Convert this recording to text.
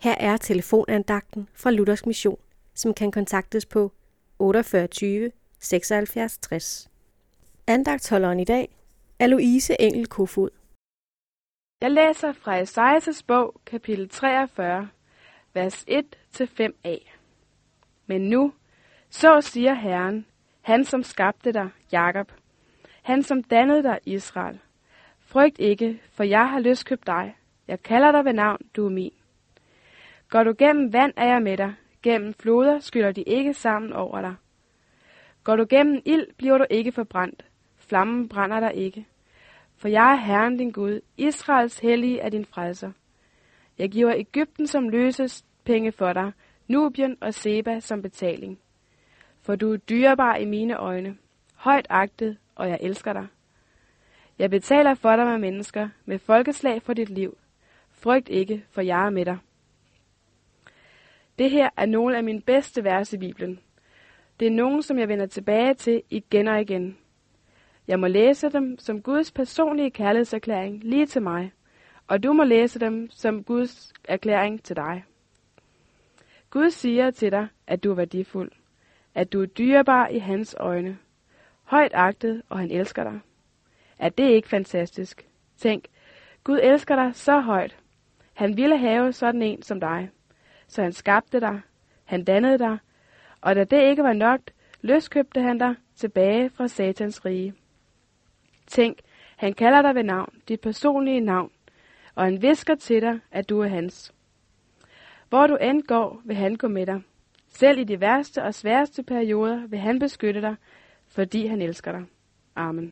Her er telefonandagten fra Luthers Mission, som kan kontaktes på 48 76 60. Andagtholderen i dag er Louise Engel Kofod. Jeg læser fra Esajas bog, kapitel 43, vers 1-5a. Men nu, så siger Herren, han som skabte dig, Jakob, han som dannede dig, Israel. Frygt ikke, for jeg har løskøbt dig. Jeg kalder dig ved navn, du er min. Går du gennem vand, er jeg med dig. Gennem floder skyller de ikke sammen over dig. Går du gennem ild, bliver du ikke forbrændt. Flammen brænder dig ikke. For jeg er Herren din Gud, Israels hellige er din frelser. Jeg giver Ægypten som løses penge for dig, Nubien og Seba som betaling. For du er dyrebar i mine øjne, højt agtet, og jeg elsker dig. Jeg betaler for dig med mennesker, med folkeslag for dit liv. Frygt ikke, for jeg er med dig. Det her er nogle af mine bedste vers i Bibelen. Det er nogle, som jeg vender tilbage til igen og igen. Jeg må læse dem som Guds personlige kærlighedserklæring lige til mig, og du må læse dem som Guds erklæring til dig. Gud siger til dig, at du er værdifuld, at du er dyrebar i hans øjne, højt agtet, og han elsker dig. Er det ikke fantastisk? Tænk, Gud elsker dig så højt. Han ville have sådan en som dig. Så han skabte dig, han dannede dig, og da det ikke var nok, løskøbte han dig tilbage fra satans rige. Tænk, han kalder dig ved navn, dit personlige navn, og han visker til dig, at du er hans. Hvor du end går, vil han gå med dig. Selv i de værste og sværeste perioder vil han beskytte dig, fordi han elsker dig. Amen.